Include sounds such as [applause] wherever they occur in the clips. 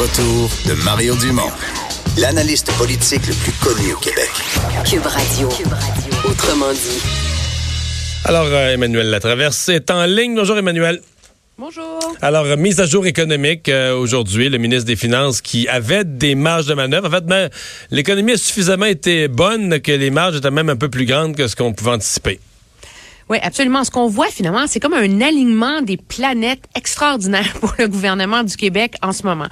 retour de Mario Dumont, l'analyste politique le plus connu au Québec. Cube Radio. Autrement dit. Alors, euh, Emmanuel Latraverse est en ligne. Bonjour, Emmanuel. Bonjour. Alors, euh, mise à jour économique euh, aujourd'hui, le ministre des Finances qui avait des marges de manœuvre. En fait, ben, l'économie a suffisamment été bonne que les marges étaient même un peu plus grandes que ce qu'on pouvait anticiper. Oui, absolument. Ce qu'on voit finalement, c'est comme un alignement des planètes extraordinaire [laughs] pour le gouvernement du Québec en ce moment.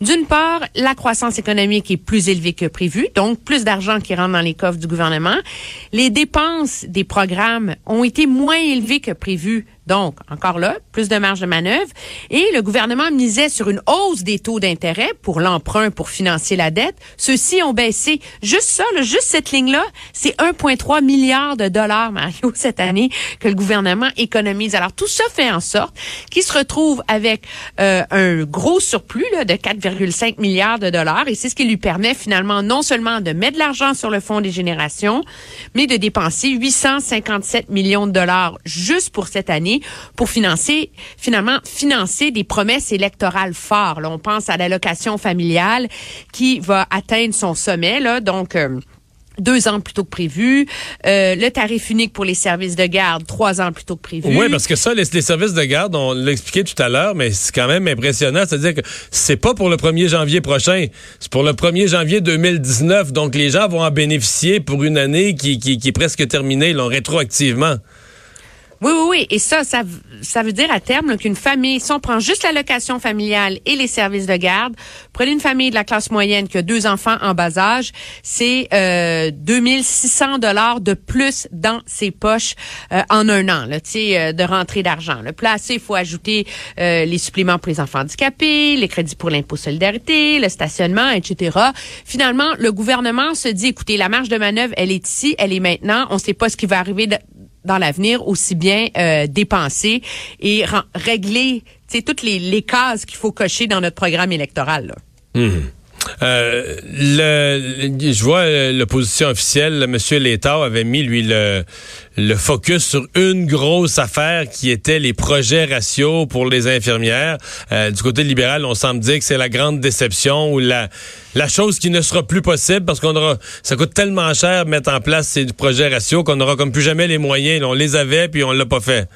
D'une part, la croissance économique est plus élevée que prévu, donc plus d'argent qui rentre dans les coffres du gouvernement. Les dépenses des programmes ont été moins élevées que prévu. Donc, encore là, plus de marge de manœuvre. Et le gouvernement misait sur une hausse des taux d'intérêt pour l'emprunt pour financer la dette. Ceux-ci ont baissé. Juste ça, là, juste cette ligne-là, c'est 1,3 milliard de dollars, Mario, [laughs] cette année, que le gouvernement économise. Alors, tout ça fait en sorte qu'il se retrouve avec euh, un gros surplus là, de 4,5 milliards de dollars. Et c'est ce qui lui permet finalement non seulement de mettre de l'argent sur le fonds des générations, mais de dépenser 857 millions de dollars juste pour cette année pour financer, finalement, financer des promesses électorales fortes. On pense à l'allocation familiale qui va atteindre son sommet, donc... euh, deux ans plus tôt que prévu. Euh, le tarif unique pour les services de garde, trois ans plus tôt que prévu. Oui, parce que ça, les, services de garde, on l'a expliqué tout à l'heure, mais c'est quand même impressionnant. C'est-à-dire que c'est pas pour le 1er janvier prochain, c'est pour le 1er janvier 2019. Donc, les gens vont en bénéficier pour une année qui, est presque terminée, là, rétroactivement. Oui, oui, oui. Et ça, ça, ça veut dire à terme qu'une famille, si on prend juste l'allocation familiale et les services de garde, prenez une famille de la classe moyenne qui a deux enfants en bas âge, c'est euh, 2600 dollars de plus dans ses poches euh, en un an, là, euh, de rentrée d'argent. Le placé, il faut ajouter euh, les suppléments pour les enfants handicapés, les crédits pour l'impôt solidarité, le stationnement, etc. Finalement, le gouvernement se dit, écoutez, la marge de manœuvre, elle est ici, elle est maintenant. On ne sait pas ce qui va arriver de- dans l'avenir aussi bien euh, dépenser et régler toutes les, les cases qu'il faut cocher dans notre programme électoral. là. Euh, le, je vois euh, l'opposition officielle, M. Létard avait mis, lui, le, le focus sur une grosse affaire qui était les projets ratios pour les infirmières. Euh, du côté libéral, on semble dire que c'est la grande déception ou la, chose qui ne sera plus possible parce qu'on aura, ça coûte tellement cher de mettre en place ces projets ratios qu'on aura comme plus jamais les moyens. On les avait puis on l'a pas fait.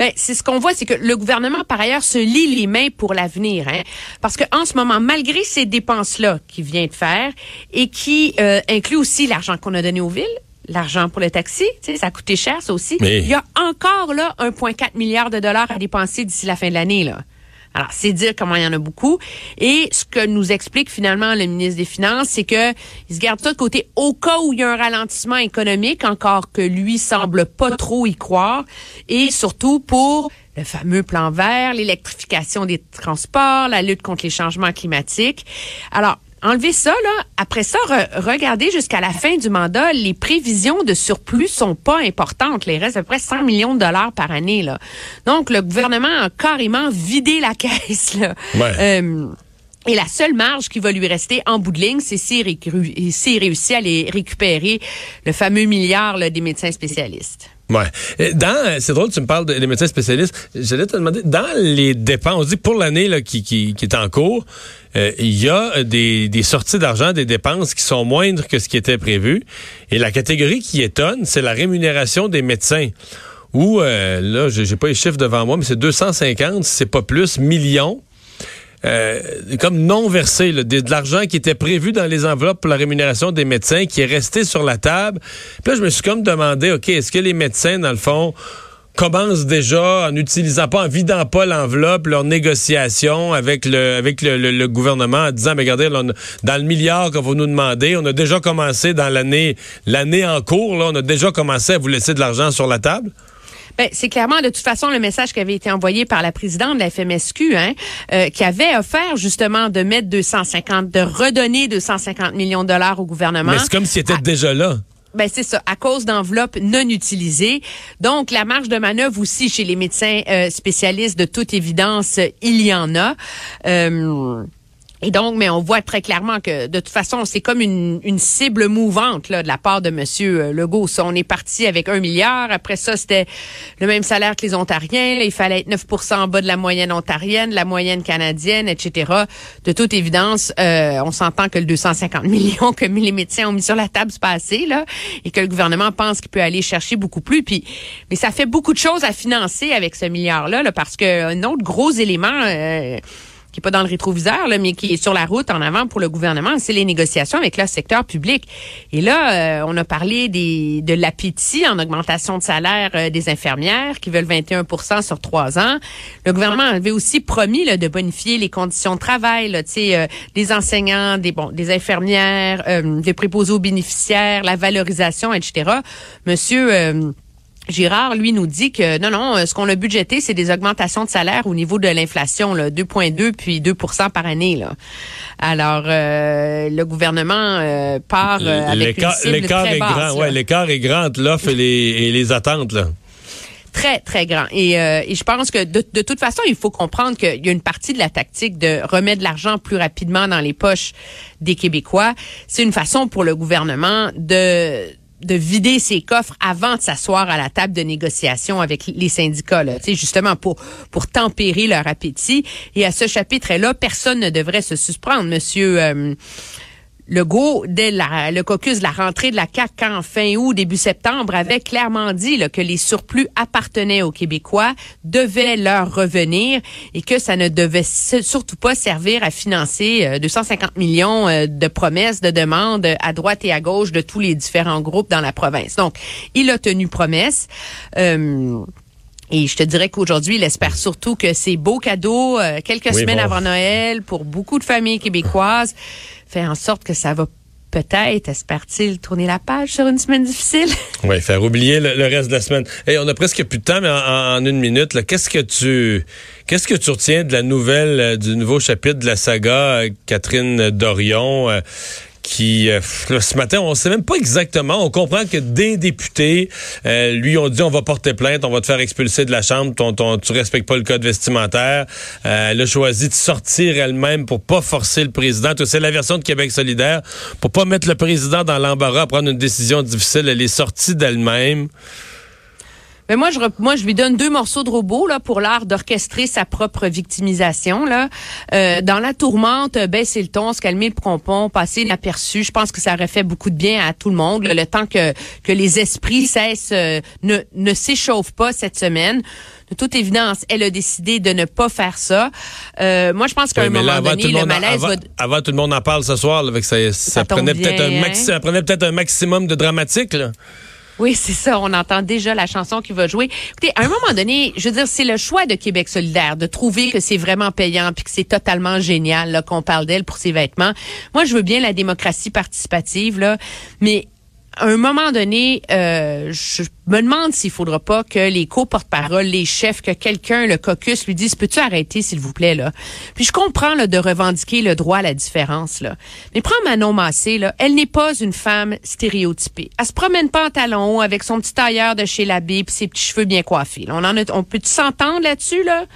Ben, c'est ce qu'on voit, c'est que le gouvernement, par ailleurs, se lie les mains pour l'avenir. Hein? Parce que en ce moment, malgré ces dépenses-là qu'il vient de faire et qui euh, inclut aussi l'argent qu'on a donné aux villes, l'argent pour le taxi, ça a coûté cher, ça aussi. Mais- Il y a encore là 1,4 milliard de dollars à dépenser d'ici la fin de l'année. là. Alors, c'est dire comment il y en a beaucoup. Et ce que nous explique finalement le ministre des Finances, c'est que il se garde ça de côté au cas où il y a un ralentissement économique, encore que lui semble pas trop y croire, et surtout pour le fameux plan vert, l'électrification des transports, la lutte contre les changements climatiques. Alors, Enlevez ça, là. Après ça, re- regardez jusqu'à la fin du mandat, les prévisions de surplus sont pas importantes. Les restent à peu près 100 millions de dollars par année, là. Donc, le gouvernement a carrément vidé la [laughs] caisse, là. Ouais. Euh, et la seule marge qui va lui rester en bout de ligne, c'est s'il réussit à les récupérer le fameux milliard là, des médecins spécialistes. Ouais. Dans, c'est drôle, tu me parles des médecins spécialistes. J'allais te demander, dans les dépenses, on dit pour l'année qui, est en cours, euh, il y a des, des sorties d'argent, des dépenses qui sont moindres que ce qui était prévu. Et la catégorie qui étonne, c'est la rémunération des médecins. Où, euh, là, j'ai j'ai pas les chiffres devant moi, mais c'est 250, si c'est pas plus, millions. Euh, comme non versé, là, de, l'argent qui était prévu dans les enveloppes pour la rémunération des médecins, qui est resté sur la table. Puis là, je me suis comme demandé, OK, est-ce que les médecins, dans le fond, commencent déjà en utilisant pas, en vidant pas l'enveloppe, leur négociation avec le avec le, gouvernement en disant, mais regardez, on a- dans le milliard que vous nous demandez, on a déjà commencé dans l'année l'année en cours, là, on a déjà commencé à vous laisser de l'argent sur la table? Ben, c'est clairement de toute façon le message qui avait été envoyé par la présidente de la FMSQ, hein, euh, qui avait offert justement de mettre 250, de redonner 250 millions de dollars au gouvernement. Mais c'est comme s'il était déjà là. Ben c'est ça, à cause d'enveloppes non utilisées. Donc la marge de manœuvre aussi chez les médecins euh, spécialistes, de toute évidence, il y en a. Euh, et donc, mais on voit très clairement que de toute façon, c'est comme une, cible mouvante là, de la part de Monsieur euh, Legault. Ça, on est parti avec un milliard. Après ça, c'était le même salaire que les Ontariens. Là, il fallait être 9% en bas de la moyenne ontarienne, la moyenne canadienne, etc. De toute évidence, euh, on s'entend que le 250 [laughs] millions que les médecins ont mis sur la table, c'est pas assez, là, et que le gouvernement pense qu'il peut aller chercher beaucoup plus. Puis, mais ça fait beaucoup de choses à financer avec ce milliard-là, là, parce que un autre gros élément... Euh, qui est pas dans le rétroviseur, là, mais qui est sur la route en avant pour le gouvernement, c'est les négociations avec le secteur public. Et là, euh, on a parlé des, de l'appétit en augmentation de salaire euh, des infirmières qui veulent 21 sur trois ans. Le gouvernement avait aussi promis là, de bonifier les conditions de travail, là, euh, des enseignants, des bon, des infirmières, des préposés aux bénéficiaires, la valorisation, etc. Monsieur Girard, lui, nous dit que non, non, euh, ce qu'on a budgété, c'est des augmentations de salaire au niveau de l'inflation, 2,2 puis 2% par année. Là. Alors, euh, le gouvernement euh, part avec une cible très est grand, ouais, l'écart est grand entre l'offre et les, et les attentes. Là très, très grand. Et, et, je pense que de, de toute façon, il faut comprendre qu'il y a une partie de la tactique de remettre de l'argent plus rapidement dans les poches des Québécois. C'est une façon pour le gouvernement de de vider ses coffres avant de s'asseoir à la table de négociation avec les syndicats, là, justement pour pour tempérer leur appétit. Et à ce chapitre-là, personne ne devrait se suspendre. Monsieur euh, Legault, dès le caucus de la rentrée de la CAQ en fin août, début septembre, avait clairement dit que les surplus appartenaient aux Québécois, devaient leur revenir et que ça ne devait surtout pas servir à financer 250 euh, millions euh, de promesses, de demandes à droite et à gauche de tous les différents groupes dans la province. Donc, il a tenu promesse. Euh, et je te dirais qu'aujourd'hui, il espère surtout que ces beaux cadeaux, quelques semaines avant Noël, pour beaucoup de familles québécoises, fait en sorte que ça va peut-être, espère-t-il, tourner la page sur une semaine difficile. [laughs] Oui, faire oublier le, reste de la semaine. Et on a presque plus de temps, mais en, une minute, qu'est-ce que tu qu'est-ce que tu retiens de la nouvelle, euh, du nouveau chapitre de la saga euh, Catherine Dorion? Qui, euh, ce matin, on ne sait même pas exactement. On comprend que des députés euh, lui ont dit on va porter plainte, on va te faire expulser de la Chambre, ton, ton, tu respectes pas le code vestimentaire. Euh, elle a choisi de sortir elle-même pour pas forcer le président. C'est la version de Québec solidaire. Pour pas mettre le président dans l'embarras à prendre une décision difficile, elle est sortie d'elle-même. Mais moi, je, moi, je lui donne deux morceaux de robot là pour l'art d'orchestrer sa propre victimisation. Là, euh, dans la tourmente, euh, baisser le ton, se calmer le pompon, passer inaperçu. Je pense que ça aurait fait beaucoup de bien à tout le monde. le temps que que les esprits cessent, euh, ne ne s'échauffent pas cette semaine de toute évidence, elle a décidé de ne pas faire ça. Euh, moi, je pense qu'à un moment donné, le, malaise avant, avant, tout le monde en parle ce soir, avec ça, ça, prenait peut-être un, maxi, ça prenait peut-être un maximum de dramatique. Là. Oui, c'est ça. On entend déjà la chanson qui va jouer. Écoutez, à un moment donné, je veux dire, c'est le choix de Québec solidaire de trouver que c'est vraiment payant puis que c'est totalement génial qu'on parle d'elle pour ses vêtements. Moi, je veux bien la démocratie participative, là, mais à un moment donné, euh, je me demande s'il faudra pas que les co-porte-parole, les chefs, que quelqu'un, le caucus, lui dise, peux-tu arrêter, s'il vous plaît, là? Puis je comprends, de revendiquer le droit à la différence, là. Mais prends Manon Massé, là. Elle n'est pas une femme stéréotypée. Elle se promène pas en talons hauts avec son petit tailleur de chez l'abbé puis ses petits cheveux bien coiffés. On en a, on peut s'entendre là-dessus, là?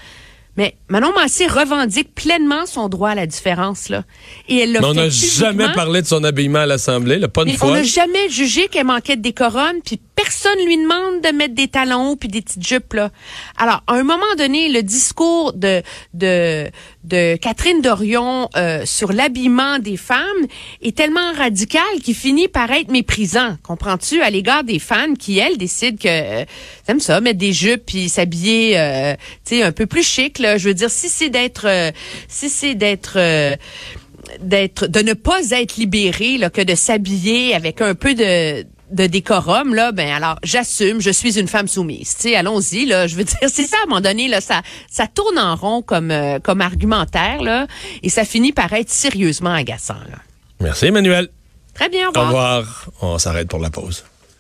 Mais Manon Massé revendique pleinement son droit à la différence. Là. Et elle on n'a jamais parlé de son habillement à l'Assemblée, pas une fois. On n'a jamais jugé qu'elle manquait de décorum, puis personne lui demande de mettre des talons hauts puis des petites jupes. Là. Alors, à un moment donné, le discours de, de, de Catherine Dorion euh, sur l'habillement des femmes est tellement radical qu'il finit par être méprisant, comprends-tu, à l'égard des fans qui, elles, décident que euh, aiment ça, mettre des jupes puis s'habiller, euh, tu sais, un peu plus chic. Je veux dire, si c'est d'être, euh, si c'est d'être euh, d'être de ne pas être libéré là, que de s'habiller avec un peu de de décorum là ben alors j'assume je suis une femme soumise tu sais allons-y là je veux [laughs] dire c'est ça à un moment donné là ça ça tourne en rond comme euh, comme argumentaire là et ça finit par être sérieusement agaçant là. Merci Emmanuel. Très bien au revoir. Au revoir on s'arrête pour la pause.